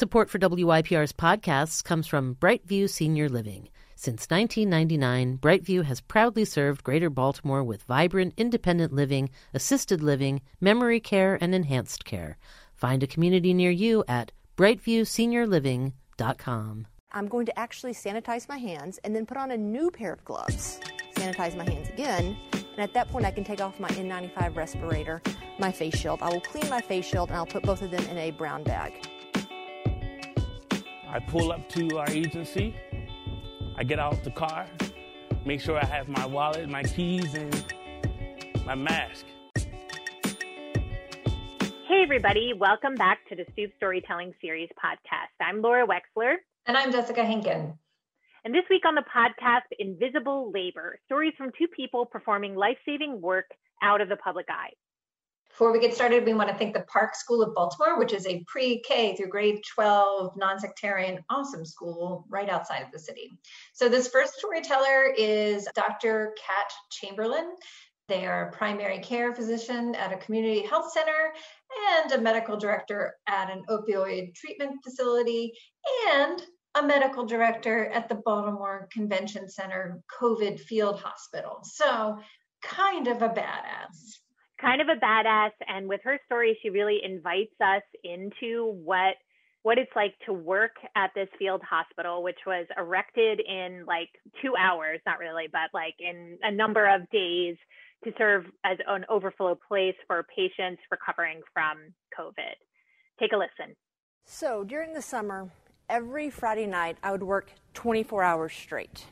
Support for WYPR's podcasts comes from Brightview Senior Living. Since 1999, Brightview has proudly served Greater Baltimore with vibrant independent living, assisted living, memory care, and enhanced care. Find a community near you at brightviewseniorliving.com. I'm going to actually sanitize my hands and then put on a new pair of gloves, sanitize my hands again, and at that point I can take off my N95 respirator, my face shield. I will clean my face shield and I'll put both of them in a brown bag. I pull up to our agency. I get out the car, make sure I have my wallet, my keys, and my mask. Hey, everybody. Welcome back to the Stoop Storytelling Series podcast. I'm Laura Wexler. And I'm Jessica Henkin. And this week on the podcast, Invisible Labor stories from two people performing life saving work out of the public eye. Before we get started, we want to thank the Park School of Baltimore, which is a pre K through grade 12 non sectarian awesome school right outside of the city. So, this first storyteller is Dr. Kat Chamberlain. They are a primary care physician at a community health center and a medical director at an opioid treatment facility and a medical director at the Baltimore Convention Center COVID Field Hospital. So, kind of a badass kind of a badass and with her story she really invites us into what what it's like to work at this field hospital which was erected in like 2 hours not really but like in a number of days to serve as an overflow place for patients recovering from covid. Take a listen. So during the summer every friday night i would work 24 hours straight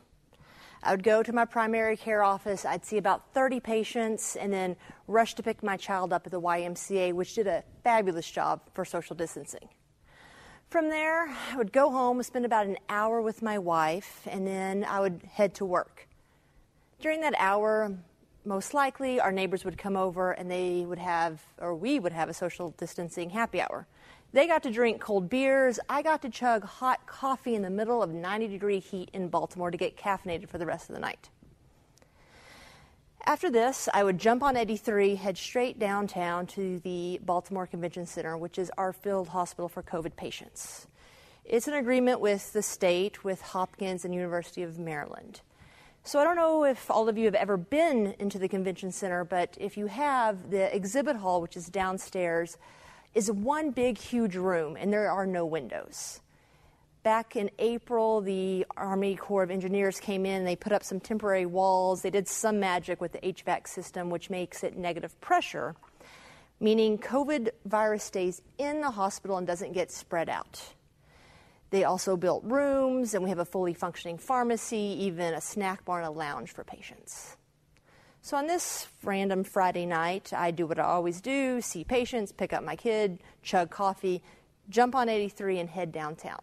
I would go to my primary care office, I'd see about 30 patients, and then rush to pick my child up at the YMCA, which did a fabulous job for social distancing. From there, I would go home, spend about an hour with my wife, and then I would head to work. During that hour, most likely our neighbors would come over and they would have, or we would have a social distancing happy hour. They got to drink cold beers. I got to chug hot coffee in the middle of 90 degree heat in Baltimore to get caffeinated for the rest of the night. After this, I would jump on 83, head straight downtown to the Baltimore Convention Center, which is our field hospital for COVID patients. It's an agreement with the state, with Hopkins and University of Maryland. So I don't know if all of you have ever been into the convention center, but if you have, the exhibit hall, which is downstairs, is one big, huge room, and there are no windows. Back in April, the Army Corps of Engineers came in, they put up some temporary walls. They did some magic with the HVAC system, which makes it negative pressure, meaning COVID virus stays in the hospital and doesn't get spread out. They also built rooms, and we have a fully functioning pharmacy, even a snack bar and a lounge for patients. So on this random Friday night, I do what I always do see patients, pick up my kid, chug coffee, jump on 83, and head downtown.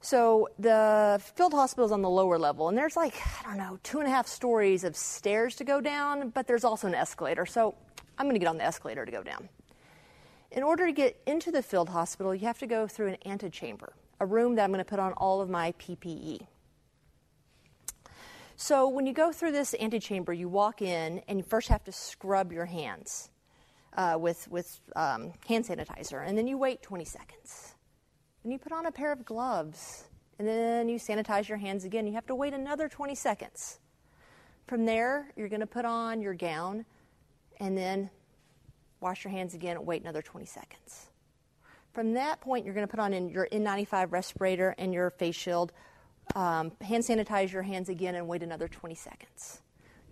So the field hospital is on the lower level, and there's like, I don't know, two and a half stories of stairs to go down, but there's also an escalator. So I'm going to get on the escalator to go down. In order to get into the field hospital, you have to go through an antechamber, a room that I'm going to put on all of my PPE. So when you go through this antechamber, you walk in and you first have to scrub your hands uh, with, with um, hand sanitizer, and then you wait 20 seconds. Then you put on a pair of gloves, and then you sanitize your hands again. You have to wait another 20 seconds. From there, you're going to put on your gown, and then wash your hands again wait another 20 seconds. From that point, you're going to put on your N95 respirator and your face shield um, hand sanitize your hands again and wait another 20 seconds.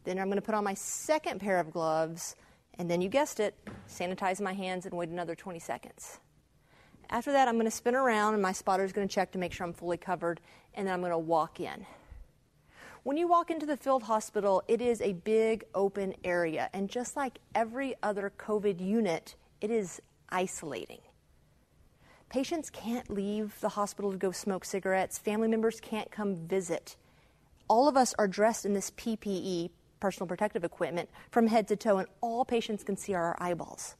Then I'm going to put on my second pair of gloves, and then you guessed it, sanitize my hands and wait another 20 seconds. After that, I'm going to spin around, and my spotter is going to check to make sure I'm fully covered, and then I'm going to walk in. When you walk into the field hospital, it is a big open area, and just like every other COVID unit, it is isolating. Patients can't leave the hospital to go smoke cigarettes. Family members can't come visit. All of us are dressed in this PPE, personal protective equipment, from head to toe, and all patients can see our eyeballs.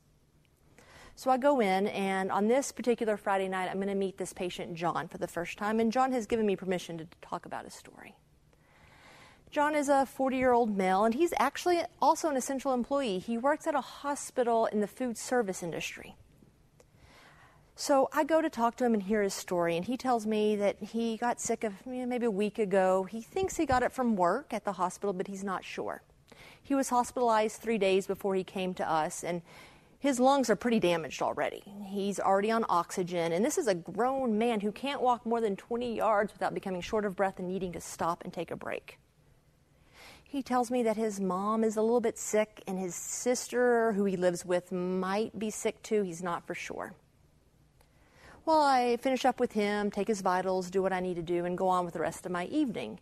So I go in, and on this particular Friday night, I'm going to meet this patient, John, for the first time, and John has given me permission to talk about his story. John is a 40 year old male, and he's actually also an essential employee. He works at a hospital in the food service industry. So I go to talk to him and hear his story, and he tells me that he got sick of you know, maybe a week ago. He thinks he got it from work at the hospital, but he's not sure. He was hospitalized three days before he came to us, and his lungs are pretty damaged already. He's already on oxygen, and this is a grown man who can't walk more than 20 yards without becoming short of breath and needing to stop and take a break. He tells me that his mom is a little bit sick, and his sister, who he lives with, might be sick too. He's not for sure. Well, I finish up with him, take his vitals, do what I need to do, and go on with the rest of my evening.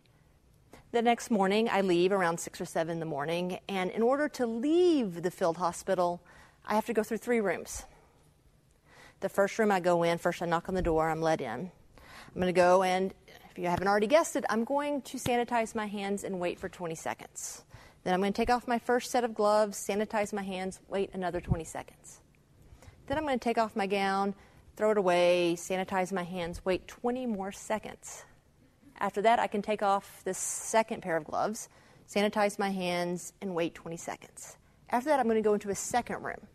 The next morning, I leave around 6 or 7 in the morning, and in order to leave the field hospital, I have to go through three rooms. The first room I go in, first I knock on the door, I'm let in. I'm going to go and, if you haven't already guessed it, I'm going to sanitize my hands and wait for 20 seconds. Then I'm going to take off my first set of gloves, sanitize my hands, wait another 20 seconds. Then I'm going to take off my gown, throw it away, sanitize my hands, wait 20 more seconds. After that, I can take off the second pair of gloves, sanitize my hands, and wait 20 seconds. After that, I'm going to go into a second room.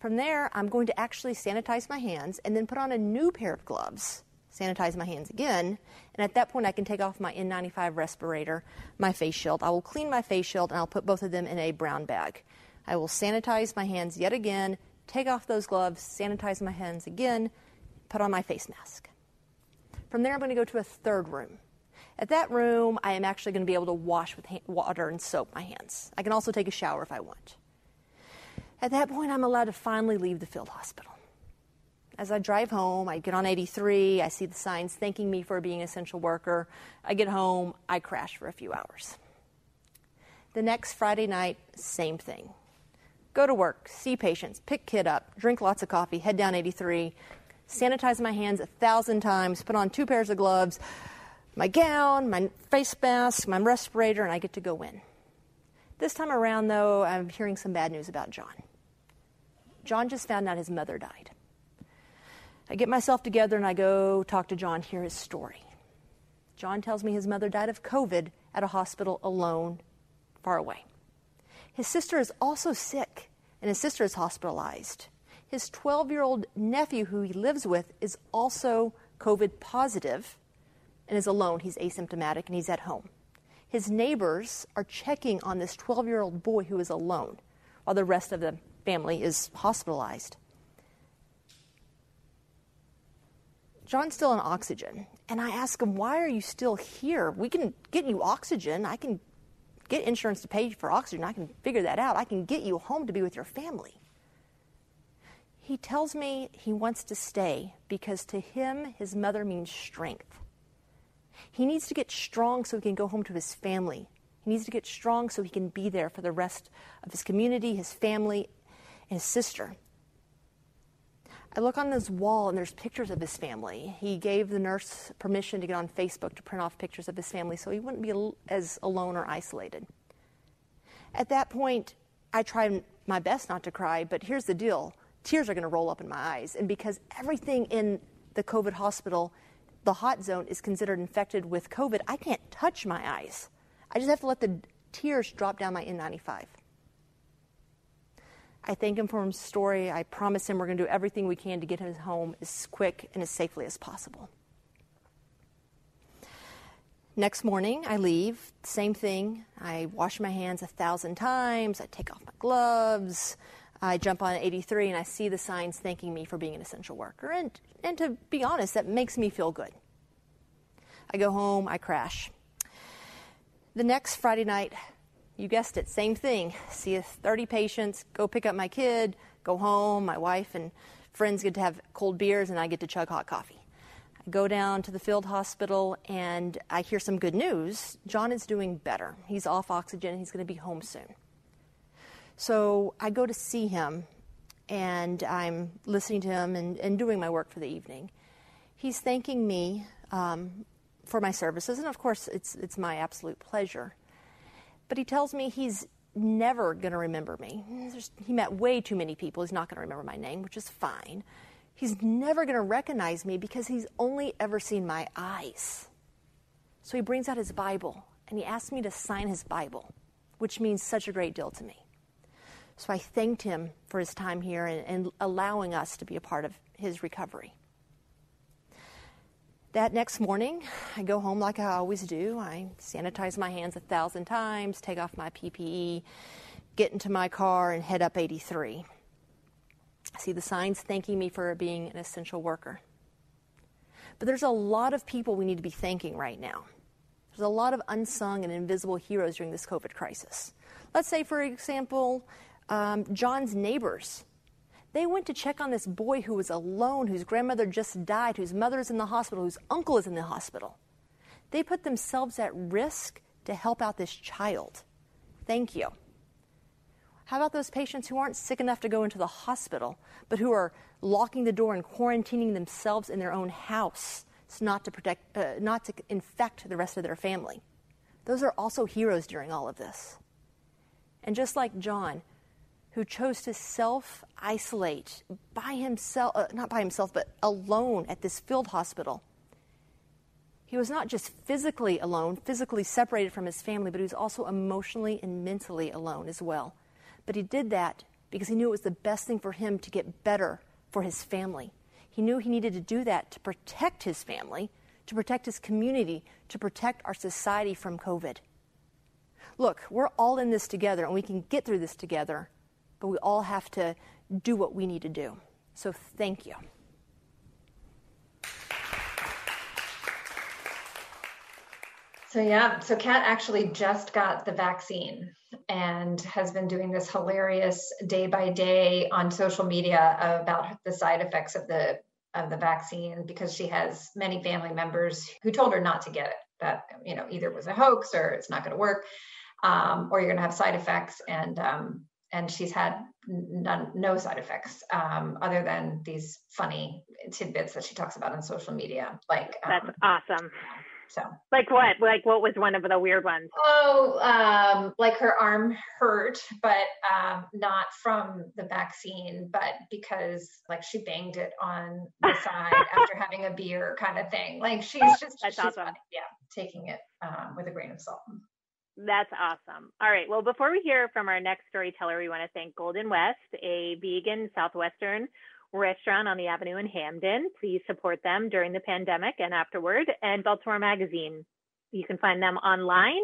From there, I'm going to actually sanitize my hands and then put on a new pair of gloves, sanitize my hands again, and at that point, I can take off my N95 respirator, my face shield. I will clean my face shield and I'll put both of them in a brown bag. I will sanitize my hands yet again, take off those gloves, sanitize my hands again, put on my face mask. From there, I'm going to go to a third room. At that room, I am actually going to be able to wash with water and soap my hands. I can also take a shower if I want. At that point, I'm allowed to finally leave the field hospital. As I drive home, I get on 83, I see the signs thanking me for being an essential worker. I get home, I crash for a few hours. The next Friday night, same thing. Go to work, see patients, pick kid up, drink lots of coffee, head down 83, sanitize my hands a thousand times, put on two pairs of gloves, my gown, my face mask, my respirator, and I get to go in. This time around, though, I'm hearing some bad news about John. John just found out his mother died. I get myself together and I go talk to John, hear his story. John tells me his mother died of COVID at a hospital alone, far away. His sister is also sick, and his sister is hospitalized. His 12 year old nephew, who he lives with, is also COVID positive and is alone. He's asymptomatic and he's at home. His neighbors are checking on this 12 year old boy who is alone while the rest of the family is hospitalized. John's still on oxygen. And I ask him, Why are you still here? We can get you oxygen. I can get insurance to pay for oxygen. I can figure that out. I can get you home to be with your family. He tells me he wants to stay because to him, his mother means strength. He needs to get strong so he can go home to his family. He needs to get strong so he can be there for the rest of his community, his family, and his sister. I look on this wall and there's pictures of his family. He gave the nurse permission to get on Facebook to print off pictures of his family so he wouldn't be as alone or isolated. At that point, I try my best not to cry, but here's the deal tears are going to roll up in my eyes. And because everything in the COVID hospital, the hot zone, is considered infected with COVID, I can't touch my eyes. I just have to let the tears drop down my N95. I thank him for his story. I promise him we're going to do everything we can to get him home as quick and as safely as possible. Next morning, I leave. Same thing. I wash my hands a thousand times. I take off my gloves. I jump on 83 and I see the signs thanking me for being an essential worker. And, and to be honest, that makes me feel good. I go home, I crash. The next Friday night, you guessed it, same thing. See 30 patients, go pick up my kid, go home. My wife and friends get to have cold beers, and I get to chug hot coffee. I go down to the field hospital and I hear some good news. John is doing better. He's off oxygen, he's going to be home soon. So I go to see him, and I'm listening to him and, and doing my work for the evening. He's thanking me um, for my services, and of course, it's, it's my absolute pleasure. But he tells me he's never going to remember me. He met way too many people. He's not going to remember my name, which is fine. He's never going to recognize me because he's only ever seen my eyes. So he brings out his Bible and he asks me to sign his Bible, which means such a great deal to me. So I thanked him for his time here and, and allowing us to be a part of his recovery. That next morning, I go home like I always do. I sanitize my hands a thousand times, take off my PPE, get into my car, and head up 83. I see the signs thanking me for being an essential worker. But there's a lot of people we need to be thanking right now. There's a lot of unsung and invisible heroes during this COVID crisis. Let's say, for example, um, John's neighbors they went to check on this boy who was alone, whose grandmother just died, whose mother is in the hospital, whose uncle is in the hospital. They put themselves at risk to help out this child. Thank you. How about those patients who aren't sick enough to go into the hospital, but who are locking the door and quarantining themselves in their own house so not to protect, uh, not to infect the rest of their family? Those are also heroes during all of this. And just like John, who chose to self isolate by himself, uh, not by himself, but alone at this field hospital. He was not just physically alone, physically separated from his family, but he was also emotionally and mentally alone as well. But he did that because he knew it was the best thing for him to get better for his family. He knew he needed to do that to protect his family, to protect his community, to protect our society from COVID. Look, we're all in this together and we can get through this together but we all have to do what we need to do. So thank you. So, yeah, so Kat actually just got the vaccine and has been doing this hilarious day by day on social media about the side effects of the of the vaccine because she has many family members who told her not to get it that you know either was a hoax or it's not going to work um, or you're going to have side effects and um, and she's had none, no side effects um, other than these funny tidbits that she talks about on social media. Like that's um, awesome. So, like what? Like what was one of the weird ones? Oh, um, like her arm hurt, but um, not from the vaccine, but because like she banged it on the side after having a beer, kind of thing. Like she's just that's she's awesome. funny. yeah, taking it um, with a grain of salt. That's awesome. All right. Well, before we hear from our next storyteller, we want to thank Golden West, a vegan Southwestern restaurant on the Avenue in Hampden. Please support them during the pandemic and afterward, and Baltimore Magazine. You can find them online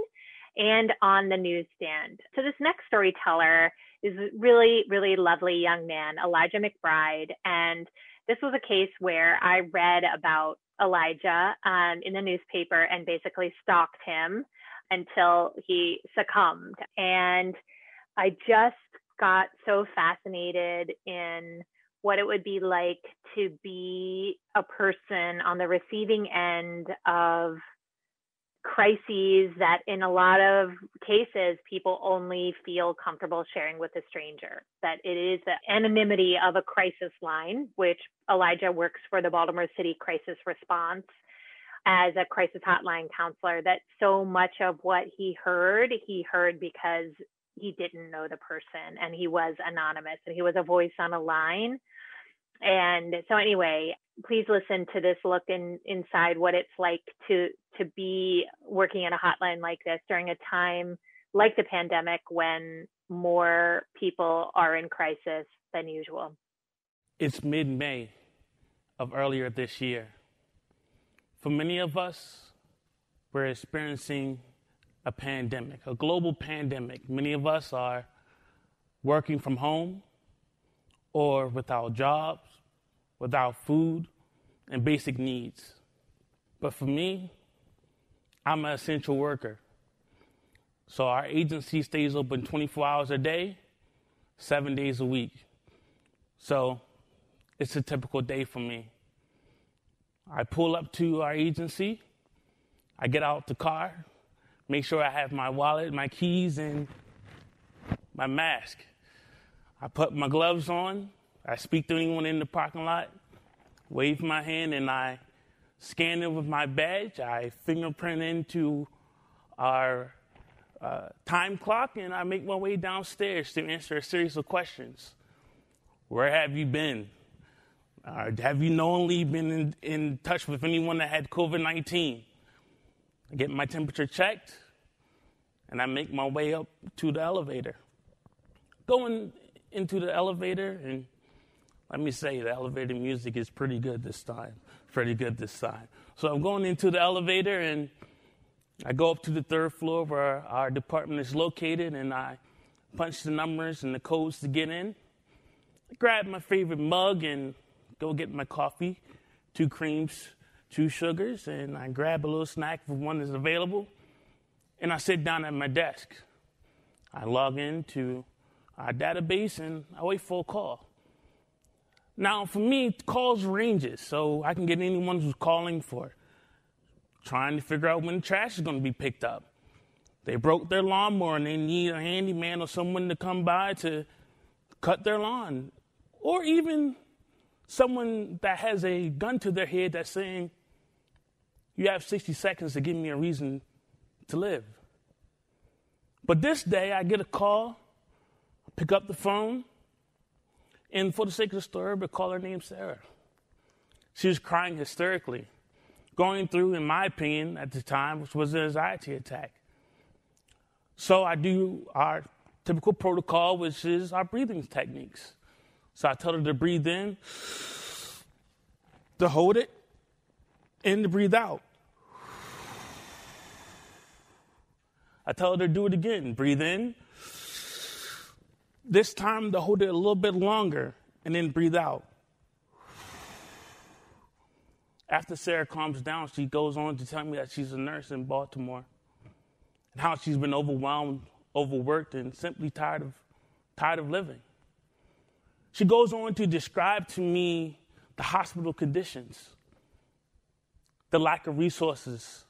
and on the newsstand. So, this next storyteller is a really, really lovely young man, Elijah McBride. And this was a case where I read about Elijah um, in the newspaper and basically stalked him until he succumbed. And I just got so fascinated in what it would be like to be a person on the receiving end of crises that in a lot of cases people only feel comfortable sharing with a stranger that it is the anonymity of a crisis line which elijah works for the baltimore city crisis response as a crisis hotline counselor that so much of what he heard, he heard because he didn't know the person and he was anonymous and he was a voice on a line. And so anyway, please listen to this look in, inside what it's like to to be working at a hotline like this during a time like the pandemic when more people are in crisis than usual. It's mid-May of earlier this year for many of us, we're experiencing a pandemic, a global pandemic. Many of us are working from home or without jobs, without food and basic needs. But for me, I'm an essential worker. So our agency stays open 24 hours a day, seven days a week. So it's a typical day for me. I pull up to our agency. I get out the car, make sure I have my wallet, my keys, and my mask. I put my gloves on. I speak to anyone in the parking lot, wave my hand, and I scan it with my badge. I fingerprint into our uh, time clock, and I make my way downstairs to answer a series of questions. Where have you been? Uh, have you knowingly been in, in touch with anyone that had COVID 19? I get my temperature checked and I make my way up to the elevator. Going into the elevator and let me say the elevator music is pretty good this time. Pretty good this time. So I'm going into the elevator and I go up to the third floor where our department is located and I punch the numbers and the codes to get in. I grab my favorite mug and go get my coffee, two creams, two sugars, and I grab a little snack if one is available. And I sit down at my desk. I log into our database and I wait for a call. Now, for me, calls ranges, so I can get anyone who's calling for trying to figure out when the trash is going to be picked up. They broke their lawnmower and they need a handyman or someone to come by to cut their lawn. Or even someone that has a gun to their head that's saying, You have 60 seconds to give me a reason to live. But this day, I get a call, pick up the phone, and for the sake of the story, I call her name Sarah. She was crying hysterically, going through, in my opinion, at the time, which was an anxiety attack. So I do our typical protocol, which is our breathing techniques. So I tell her to breathe in, to hold it, and to breathe out. I tell her to do it again. Breathe in. This time to hold it a little bit longer and then breathe out. After Sarah calms down, she goes on to tell me that she's a nurse in Baltimore and how she's been overwhelmed, overworked, and simply tired of, tired of living. She goes on to describe to me the hospital conditions, the lack of resources,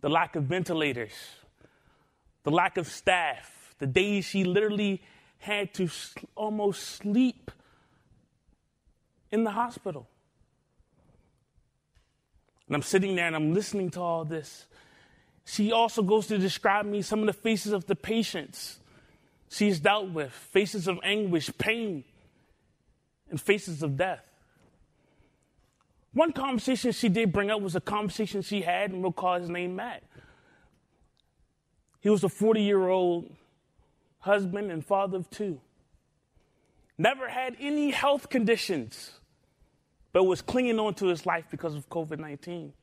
the lack of ventilators, the lack of staff, the days she literally had to almost sleep in the hospital. And I'm sitting there and I'm listening to all this. She also goes to describe me some of the faces of the patients she's dealt with faces of anguish, pain, and faces of death. One conversation she did bring up was a conversation she had, and we'll call his name Matt. He was a 40 year old husband and father of two. Never had any health conditions, but was clinging on to his life because of COVID 19.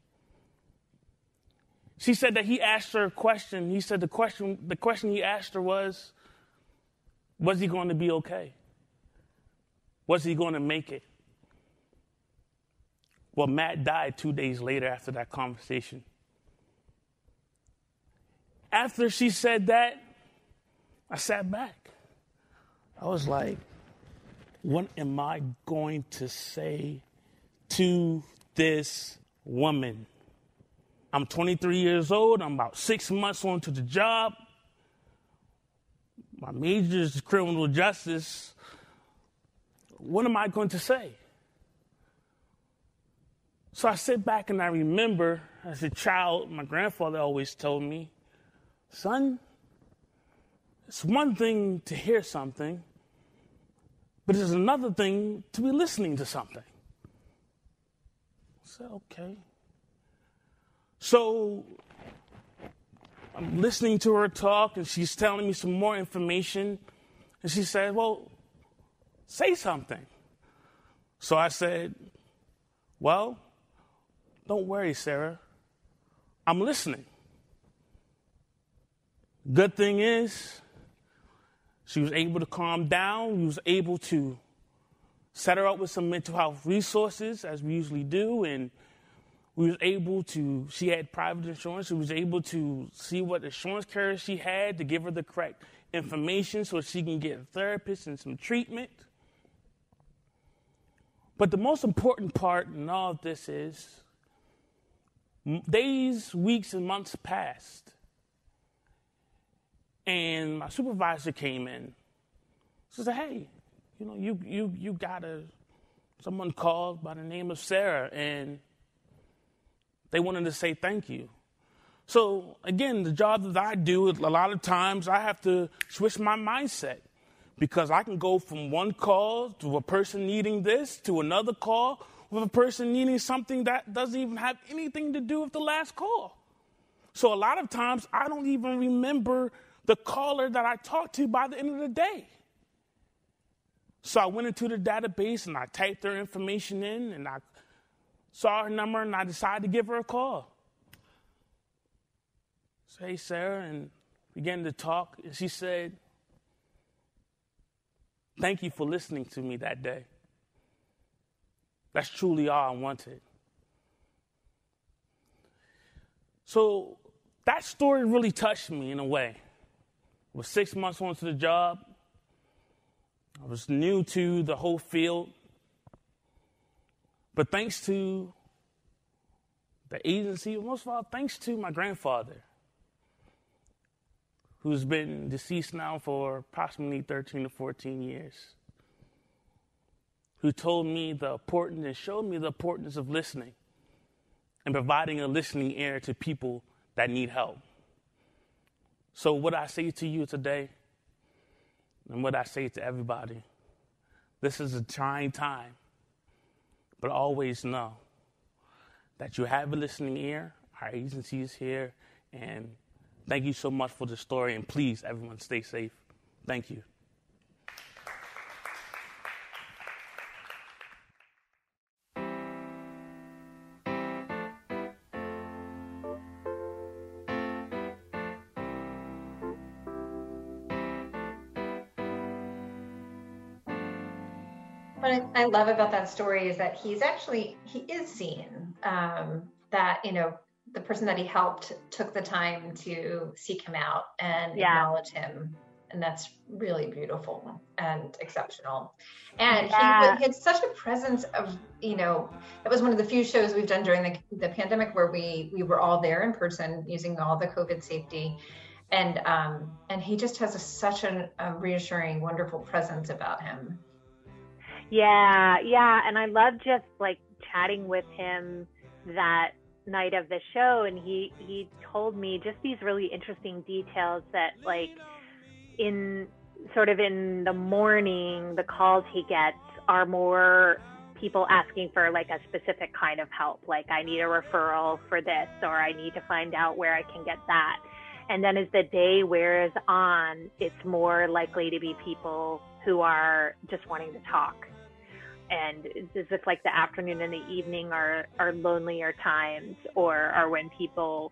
She said that he asked her a question. He said the question, the question he asked her was, was he going to be okay? Was he going to make it? Well, Matt died two days later after that conversation. After she said that, I sat back. I was like, what am I going to say to this woman? I'm 23 years old. I'm about six months onto the job. My major is criminal justice. What am I going to say? So I sit back and I remember as a child, my grandfather always told me, son, it's one thing to hear something, but it's another thing to be listening to something. I said, okay. So I'm listening to her talk, and she's telling me some more information. And she said, Well, say something. So I said, Well, don't worry, Sarah. I'm listening. Good thing is, she was able to calm down. We was able to set her up with some mental health resources, as we usually do, and we was able to she had private insurance we was able to see what insurance carrier she had to give her the correct information so she can get a therapist and some treatment but the most important part in all of this is days weeks and months passed. And my supervisor came in. She said hey you know you you you got a someone called by the name of sarah and they wanted to say thank you. So, again, the job that I do, a lot of times I have to switch my mindset because I can go from one call to a person needing this to another call with a person needing something that doesn't even have anything to do with the last call. So, a lot of times I don't even remember the caller that I talked to by the end of the day. So I went into the database and I typed her information in and I saw her number and I decided to give her a call. So, hey, Sarah, and began to talk. And she said, Thank you for listening to me that day. That's truly all I wanted. So that story really touched me in a way. I was six months onto the job. I was new to the whole field. But thanks to the agency, most of all, thanks to my grandfather, who's been deceased now for approximately 13 to 14 years, who told me the importance and showed me the importance of listening and providing a listening ear to people that need help. So, what I say to you today, and what I say to everybody, this is a trying time, but always know that you have a listening ear. Our agency is here, and thank you so much for the story. And please, everyone, stay safe. Thank you. What I love about that story is that he's actually he is seeing um, that you know the person that he helped took the time to seek him out and yeah. acknowledge him and that's really beautiful and exceptional and yeah. he, he, had such a presence of you know that was one of the few shows we've done during the, the pandemic where we we were all there in person using all the covid safety and um and he just has a, such an, a reassuring wonderful presence about him yeah, yeah. And I love just like chatting with him that night of the show and he he told me just these really interesting details that like in sort of in the morning the calls he gets are more people asking for like a specific kind of help like i need a referral for this or i need to find out where i can get that. And then as the day wears on it's more likely to be people who are just wanting to talk and it's as if like the afternoon and the evening are are lonelier times or are when people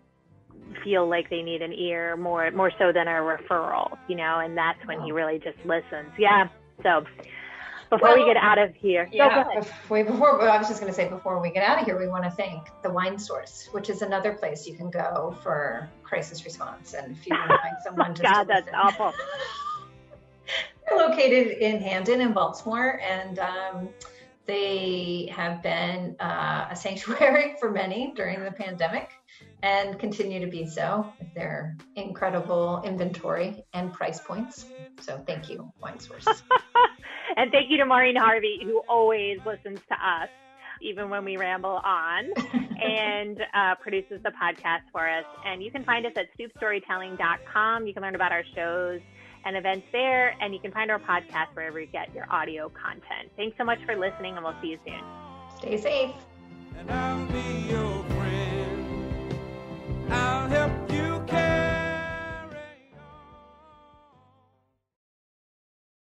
feel like they need an ear more more so than a referral you know and that's when he really just listens. Yeah so before well, we get out of here yeah before, before i was just going to say before we get out of here we want to thank the wine source which is another place you can go for crisis response and if you want to find someone god that's awful located in Hampden in Baltimore, and um, they have been uh, a sanctuary for many during the pandemic and continue to be so with their incredible inventory and price points. So thank you, Wine Source. and thank you to Maureen Harvey, who always listens to us even when we ramble on, and uh, produces the podcast for us. And you can find us at stoopstorytelling.com. You can learn about our shows and events there. And you can find our podcast wherever you get your audio content. Thanks so much for listening, and we'll see you soon. Stay safe.